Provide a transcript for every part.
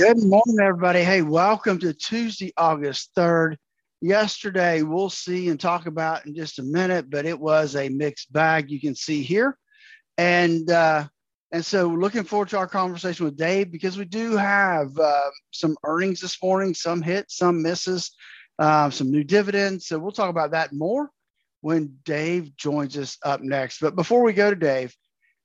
Good morning, everybody. Hey, welcome to Tuesday, August 3rd. Yesterday, we'll see and talk about in just a minute, but it was a mixed bag you can see here. And uh, and so looking forward to our conversation with Dave because we do have uh, some earnings this morning, some hits, some misses, uh, some new dividends. So we'll talk about that more when Dave joins us up next. But before we go to Dave,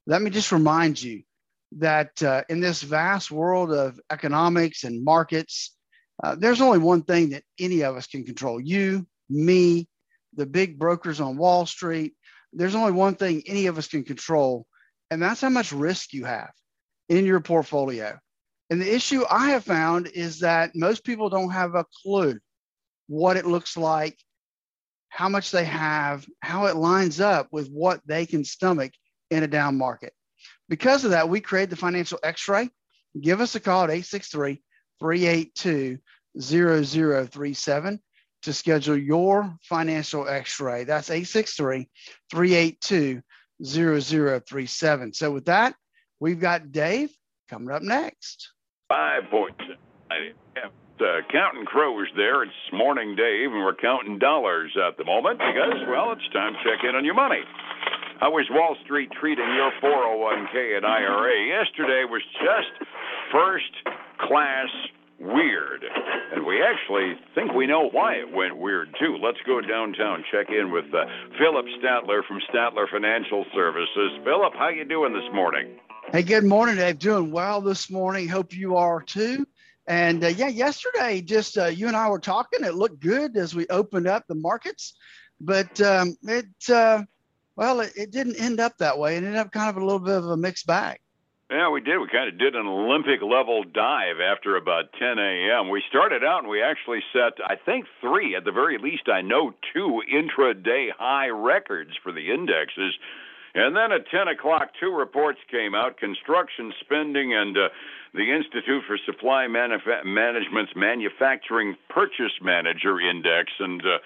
let me just remind you that uh, in this vast world of economics and markets, uh, there's only one thing that any of us can control you, me, the big brokers on Wall Street. There's only one thing any of us can control, and that's how much risk you have in your portfolio. And the issue I have found is that most people don't have a clue what it looks like, how much they have, how it lines up with what they can stomach in a down market. Because of that, we created the financial x ray. Give us a call at 863 382 0037 to schedule your financial x ray. That's 863 382 0037. So, with that, we've got Dave coming up next. Five points. Uh, counting crows there. It's morning, Dave, and we're counting dollars at the moment because, well, it's time to check in on your money. How is Wall Street treating your 401k and IRA? Yesterday was just first class weird. And we actually think we know why it went weird, too. Let's go downtown, check in with uh, Phillip Statler from Statler Financial Services. Phillip, how you doing this morning? Hey, good morning, Dave. Doing well this morning. Hope you are too. And uh, yeah, yesterday, just uh, you and I were talking. It looked good as we opened up the markets, but um, it uh, well, it, it didn't end up that way. It ended up kind of a little bit of a mixed bag. Yeah, we did. We kind of did an Olympic level dive after about 10 a.m. We started out and we actually set, I think, three, at the very least, I know two intraday high records for the indexes. And then at 10 o'clock, two reports came out construction spending and uh, the Institute for Supply Manuf- Management's Manufacturing Purchase Manager Index. And uh,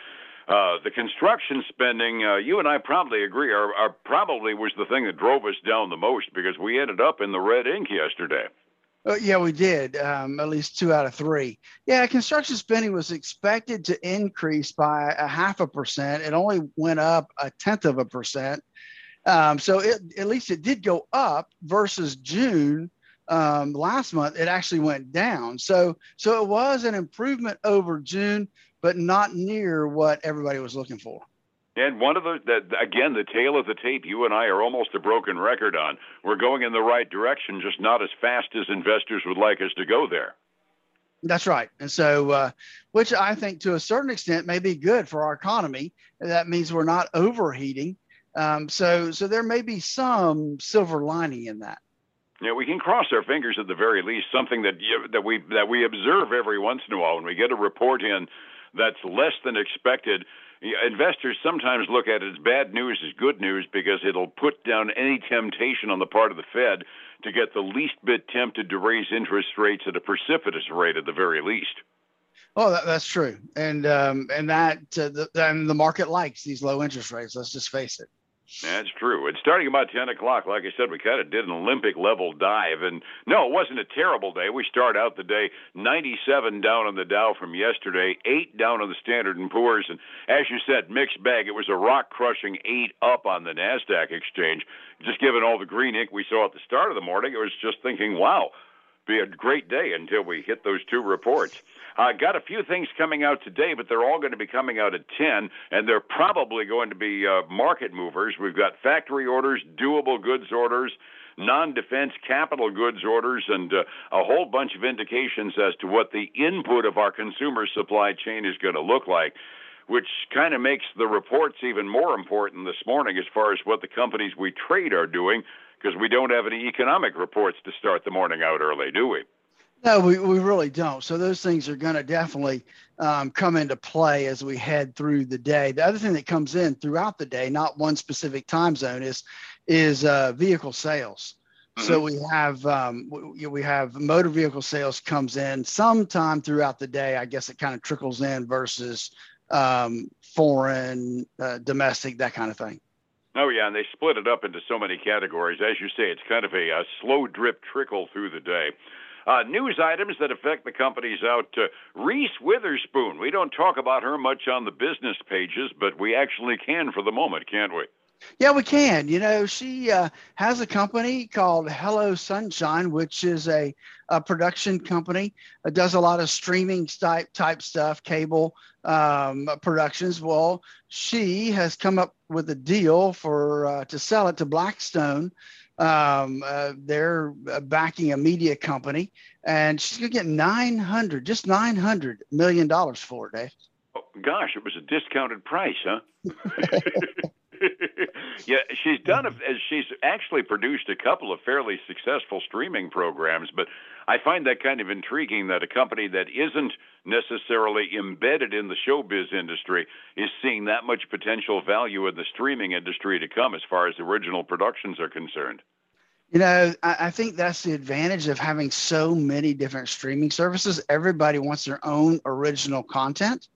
uh, the construction spending, uh, you and I probably agree, are, are, probably was the thing that drove us down the most because we ended up in the red ink yesterday. Uh, yeah, we did. Um, at least two out of three. Yeah, construction spending was expected to increase by a half a percent. It only went up a tenth of a percent. Um, so it, at least it did go up versus June um, last month. It actually went down. So so it was an improvement over June but not near what everybody was looking for. And one of the, the again, the tale of the tape, you and I are almost a broken record on. We're going in the right direction, just not as fast as investors would like us to go there. That's right. And so, uh, which I think to a certain extent may be good for our economy. That means we're not overheating. Um, so, so there may be some silver lining in that. Yeah, we can cross our fingers at the very least. Something that that we that we observe every once in a while when we get a report in that's less than expected. Investors sometimes look at it as bad news as good news because it'll put down any temptation on the part of the Fed to get the least bit tempted to raise interest rates at a precipitous rate at the very least. Oh, that, that's true, and um, and that uh, the, and the market likes these low interest rates. Let's just face it. That's true. And starting about 10 o'clock, like I said, we kind of did an Olympic level dive. And no, it wasn't a terrible day. We start out the day 97 down on the Dow from yesterday, 8 down on the Standard & Poor's. And as you said, mixed bag. It was a rock crushing 8 up on the NASDAQ exchange. Just given all the green ink we saw at the start of the morning, it was just thinking, wow, be a great day until we hit those two reports. I uh, got a few things coming out today, but they're all going to be coming out at 10, and they're probably going to be uh, market movers. We've got factory orders, durable goods orders, non defense capital goods orders, and uh, a whole bunch of indications as to what the input of our consumer supply chain is going to look like which kind of makes the reports even more important this morning as far as what the companies we trade are doing because we don't have any economic reports to start the morning out early, do we? No, we, we really don't. So those things are going to definitely um, come into play as we head through the day. The other thing that comes in throughout the day, not one specific time zone, is is uh, vehicle sales. Mm-hmm. So we have um, we, we have motor vehicle sales comes in sometime throughout the day. I guess it kind of trickles in versus um, foreign, uh, domestic, that kind of thing. Oh yeah, and they split it up into so many categories. As you say, it's kind of a, a slow drip trickle through the day. Uh, news items that affect the companies out. Uh, Reese Witherspoon. We don't talk about her much on the business pages, but we actually can for the moment, can't we? Yeah, we can. You know, she uh, has a company called Hello Sunshine, which is a, a production company. It does a lot of streaming type type stuff, cable um, productions. Well, she has come up with a deal for uh, to sell it to Blackstone. Um, uh, they're uh, backing a media company, and she's gonna get nine hundred, just nine hundred million dollars for it, Dave. Oh, gosh, it was a discounted price, huh? yeah, she's done. A, she's actually produced a couple of fairly successful streaming programs, but I find that kind of intriguing that a company that isn't necessarily embedded in the showbiz industry is seeing that much potential value in the streaming industry to come as far as original productions are concerned. You know, I, think that's the advantage of having so many different streaming services. Everybody wants their own original content.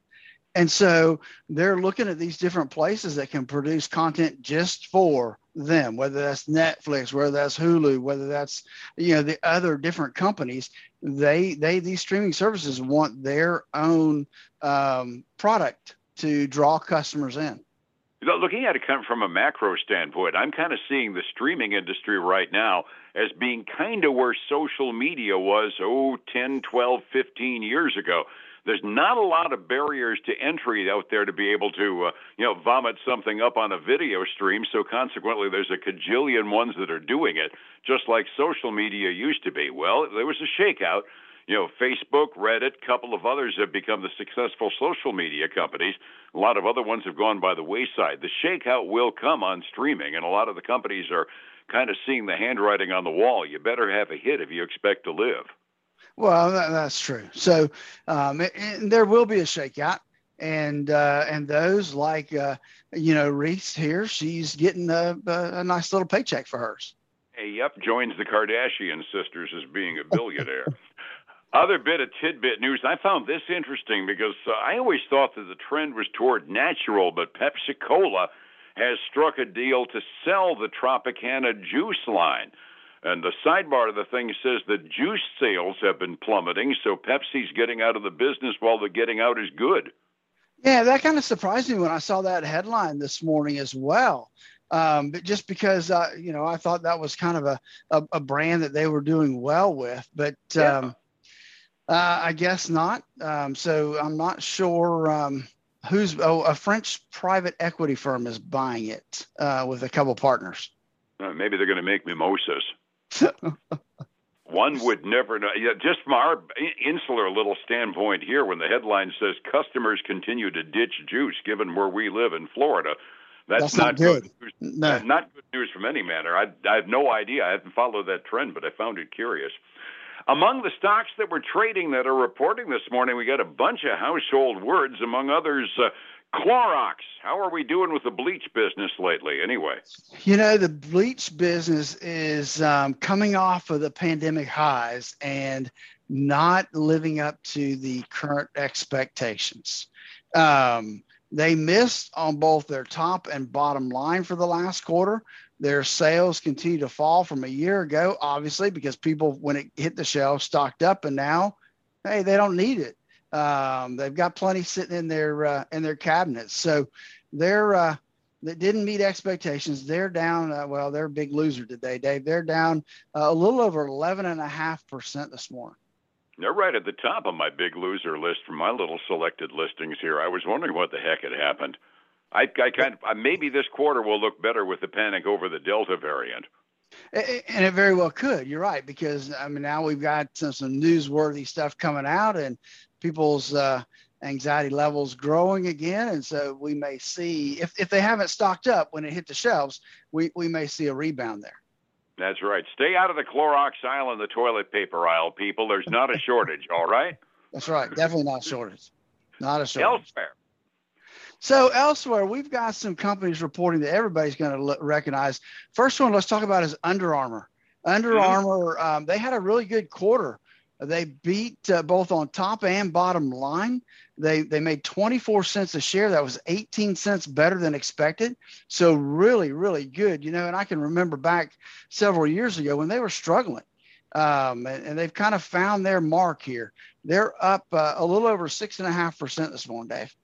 And so they're looking at these different places that can produce content just for them, whether that's Netflix, whether that's Hulu, whether that's you know the other different companies. They they these streaming services want their own um, product to draw customers in. Looking at it from a macro standpoint, I'm kind of seeing the streaming industry right now as being kind of where social media was, oh, 10, 12, 15 years ago there's not a lot of barriers to entry out there to be able to, uh, you know, vomit something up on a video stream. So consequently, there's a cajillion ones that are doing it, just like social media used to be. Well, there was a shakeout. You know, Facebook, Reddit, a couple of others have become the successful social media companies. A lot of other ones have gone by the wayside. The shakeout will come on streaming, and a lot of the companies are kind of seeing the handwriting on the wall. You better have a hit if you expect to live. Well, that, that's true. So um, there will be a shakeout, and uh, and those like uh, you know Reese here, she's getting a, a, nice little paycheck for hers. Hey, yep, joins the Kardashian sisters as being a billionaire. Other bit of tidbit news. I found this interesting because uh, I always thought that the trend was toward natural, but Pepsi Cola has struck a deal to sell the Tropicana juice line. And the sidebar of the thing says that juice sales have been plummeting, so Pepsi's getting out of the business while the getting out is good. Yeah, that kind of surprised me when I saw that headline this morning as well. Um, but just because uh, you know, I thought that was kind of a, a, a brand that they were doing well with, but yeah. um, uh, I guess not. Um, so I'm not sure um, who's. Oh, a French private equity firm is buying it uh, with a couple partners. Uh, maybe they're going to make mimosas. One would never know. Yeah, just from our insular little standpoint here, when the headline says customers continue to ditch juice, given where we live in Florida, that's, that's not, good. good news, no. Not good news from any manner. I, I have no idea. I haven't followed that trend, but I found it curious. Among the stocks that were trading that are reporting this morning, we got a bunch of household words, among others. Uh, Clorox, how are we doing with the bleach business lately, anyway? You know, the bleach business is um, coming off of the pandemic highs and not living up to the current expectations. Um, they missed on both their top and bottom line for the last quarter. Their sales continue to fall from a year ago, obviously, because people, when it hit the shelf, stocked up, and now, hey, they don't need it. Um, they've got plenty sitting in their uh, in their cabinets, so they're uh, that didn't meet expectations. They're down. Uh, well, they're a big loser today, Dave. They're down uh, a little over eleven and a half percent this morning. They're right at the top of my big loser list from my little selected listings here. I was wondering what the heck had happened. I, I kind of maybe this quarter will look better with the panic over the Delta variant. And it very well could. You're right because I mean now we've got some, some newsworthy stuff coming out, and people's uh, anxiety levels growing again. And so we may see, if, if they haven't stocked up when it hit the shelves, we, we may see a rebound there. That's right. Stay out of the Clorox aisle and the toilet paper aisle, people. There's not a shortage, all right? That's right. Definitely not a shortage. Not a shortage. Elsewhere. So elsewhere, we've got some companies reporting that everybody's going to recognize. First one, let's talk about is Under Armour. Under mm-hmm. Armour, um, they had a really good quarter. They beat uh, both on top and bottom line. They they made 24 cents a share. That was 18 cents better than expected. So really, really good. You know, and I can remember back several years ago when they were struggling. Um, and, and, they've kind of found their mark here. They're up uh, a little over six and a half percent this morning, Dave.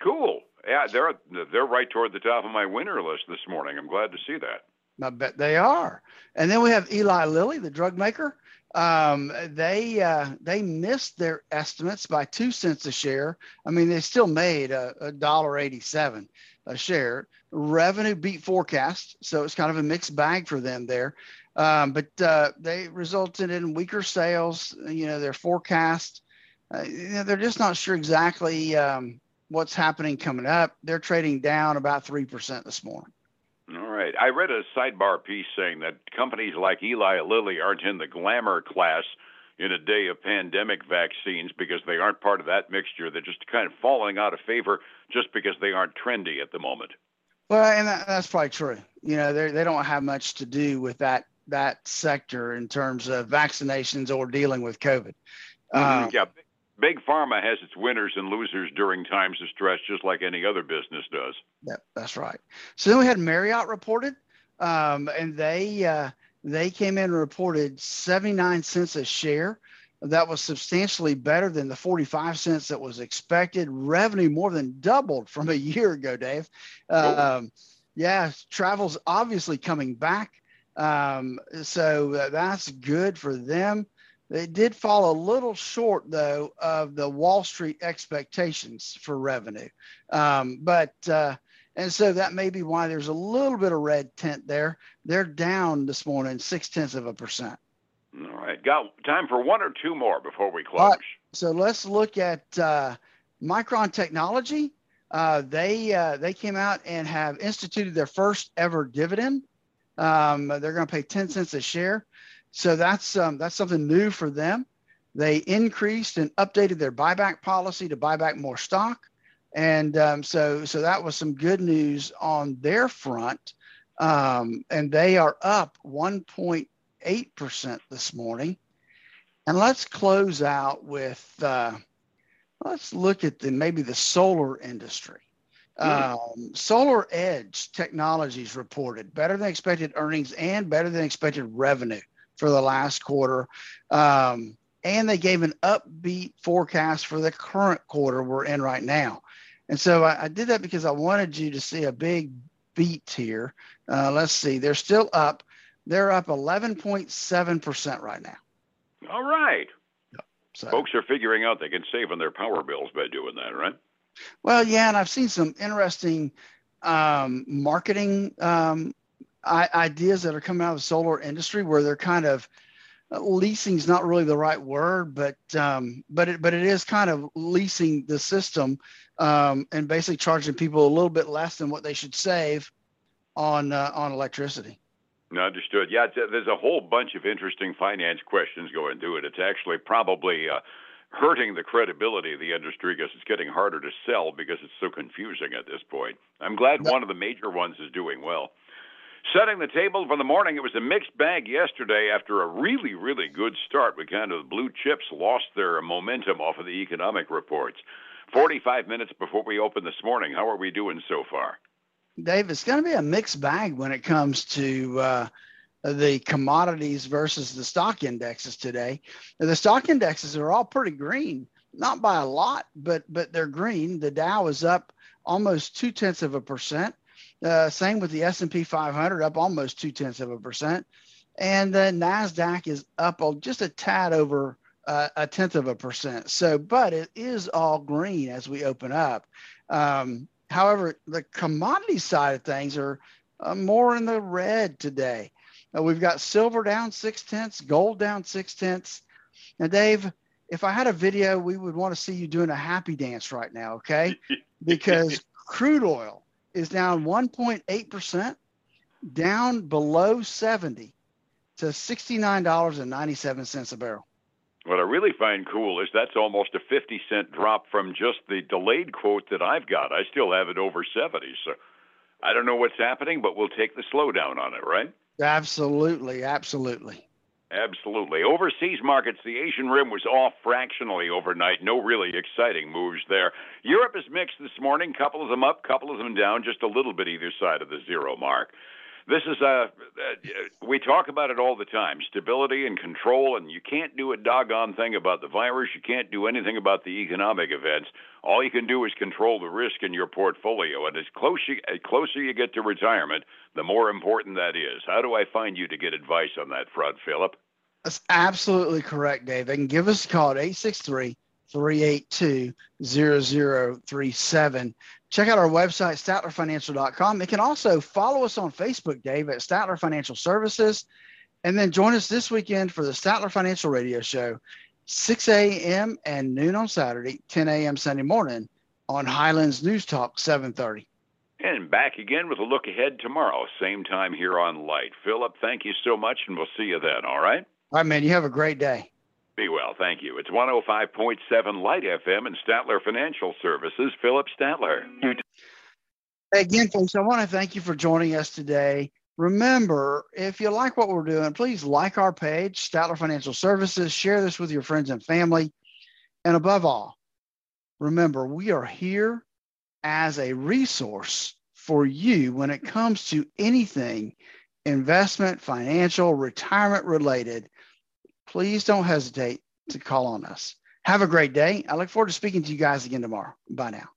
Cool. Yeah, they're they're right toward the top of my winner list this morning. I'm glad to see that. I bet they are. And then we have Eli Lilly, the drug maker. Um, they uh, they missed their estimates by two cents a share. I mean, they still made a dollar eighty-seven a share. Revenue beat forecast, so it's kind of a mixed bag for them there. Um, but uh, they resulted in weaker sales. You know, their forecast. Uh, they're just not sure exactly um, what's happening coming up. They're trading down about three percent this morning. All right. I read a sidebar piece saying that companies like Eli Lilly aren't in the glamour class in a day of pandemic vaccines because they aren't part of that mixture. They're just kind of falling out of favor just because they aren't trendy at the moment. Well, and that, that's probably true. You know, they they don't have much to do with that that sector in terms of vaccinations or dealing with COVID. Mm-hmm. Um, yeah, big pharma has its winners and losers during times of stress, just like any other business does. Yep, that's right. So then we had Marriott reported, um, and they uh, they came in and reported 79 cents a share. That was substantially better than the 45 cents that was expected. Revenue more than doubled from a year ago, Dave. Um, yeah, travel's obviously coming back. Um, so that's good for them. They did fall a little short, though, of the Wall Street expectations for revenue. Um, but, uh, and so that may be why there's a little bit of red tint there. They're down this morning, six tenths of a percent. All right. Got time for one or two more before we close. Right. So let's look at uh, Micron Technology. Uh, they uh, they came out and have instituted their first ever dividend. Um, they're going to pay 10 cents a share. So that's um, that's something new for them. They increased and updated their buyback policy to buy back more stock, and um, so so that was some good news on their front. Um, and they are up 1.8 percent this morning. And let's close out with uh, let's look at the maybe the solar industry. Mm-hmm. Um, SolarEdge Technologies reported better than expected earnings and better than expected revenue for the last quarter. Um, and they gave an upbeat forecast for the current quarter we're in right now. And so I, I did that because I wanted you to see a big beat here. Uh, let's see, they're still up. They're up 11.7% right now. All right. So, Folks are figuring out they can save on their power bills by doing that, right? Well, yeah, and I've seen some interesting um, marketing um, ideas that are coming out of the solar industry where they're kind of leasing is not really the right word, but um, but it but it is kind of leasing the system um, and basically charging people a little bit less than what they should save on uh, on electricity. Understood. Yeah, there's a whole bunch of interesting finance questions going through it. It's actually probably uh, hurting the credibility of the industry because it's getting harder to sell because it's so confusing at this point. I'm glad one of the major ones is doing well. Setting the table for the morning, it was a mixed bag yesterday after a really, really good start. We kind of, blue chips lost their momentum off of the economic reports. 45 minutes before we open this morning, how are we doing so far? Dave, it's going to be a mixed bag when it comes to uh, the commodities versus the stock indexes today. The stock indexes are all pretty green, not by a lot, but but they're green. The Dow is up almost two tenths of a percent. Uh, same with the S&P 500, up almost two tenths of a percent, and the Nasdaq is up just a tad over uh, a tenth of a percent. So, but it is all green as we open up. Um, however, the commodity side of things are uh, more in the red today. Uh, we've got silver down six tenths, gold down six tenths. Now, Dave, if I had a video, we would want to see you doing a happy dance right now, okay? Because crude oil is down 1.8%, down below 70 to $69.97 a barrel. What I really find cool is that's almost a 50 cent drop from just the delayed quote that I've got. I still have it over 70. So I don't know what's happening, but we'll take the slowdown on it, right? Absolutely. Absolutely. Absolutely. Overseas markets, the Asian rim was off fractionally overnight. No really exciting moves there. Europe is mixed this morning. Couple of them up, couple of them down, just a little bit either side of the zero mark. this is a, uh, we talk about it all the time stability and control, and you can't do a doggone thing about the virus. You can't do anything about the economic events. All you can do is control the risk in your portfolio. And as close you, as closer you get to retirement, the more important that is. How do I find you to get advice on that front, Phillip? That's absolutely correct, Dave. They can give us a call at 863 382 0037. Check out our website, statlerfinancial.com. They can also follow us on Facebook, Dave, at Statler Financial Services. And then join us this weekend for the Statler Financial Radio Show, 6 a.m. and noon on Saturday, 10 a.m. Sunday morning on Highlands News Talk 730. And back again with a look ahead tomorrow, same time here on Light. Phillip, thank you so much, and we'll see you then, all right? All right, man. You have a great day. Be well, thank you. It's 105.7 Light FM and Statler Financial Services. Phillip Statler. Again, folks, I want to thank you for joining us today. Remember, if you like what we're doing, please like our page, Statler Financial Services. Share this with your friends and family. And above all, remember, we are here as a resource for you when it comes to anything investment, financial, retirement related please don't hesitate to call on us. Have a great day. I look forward to speaking to you guys again tomorrow. Bye now.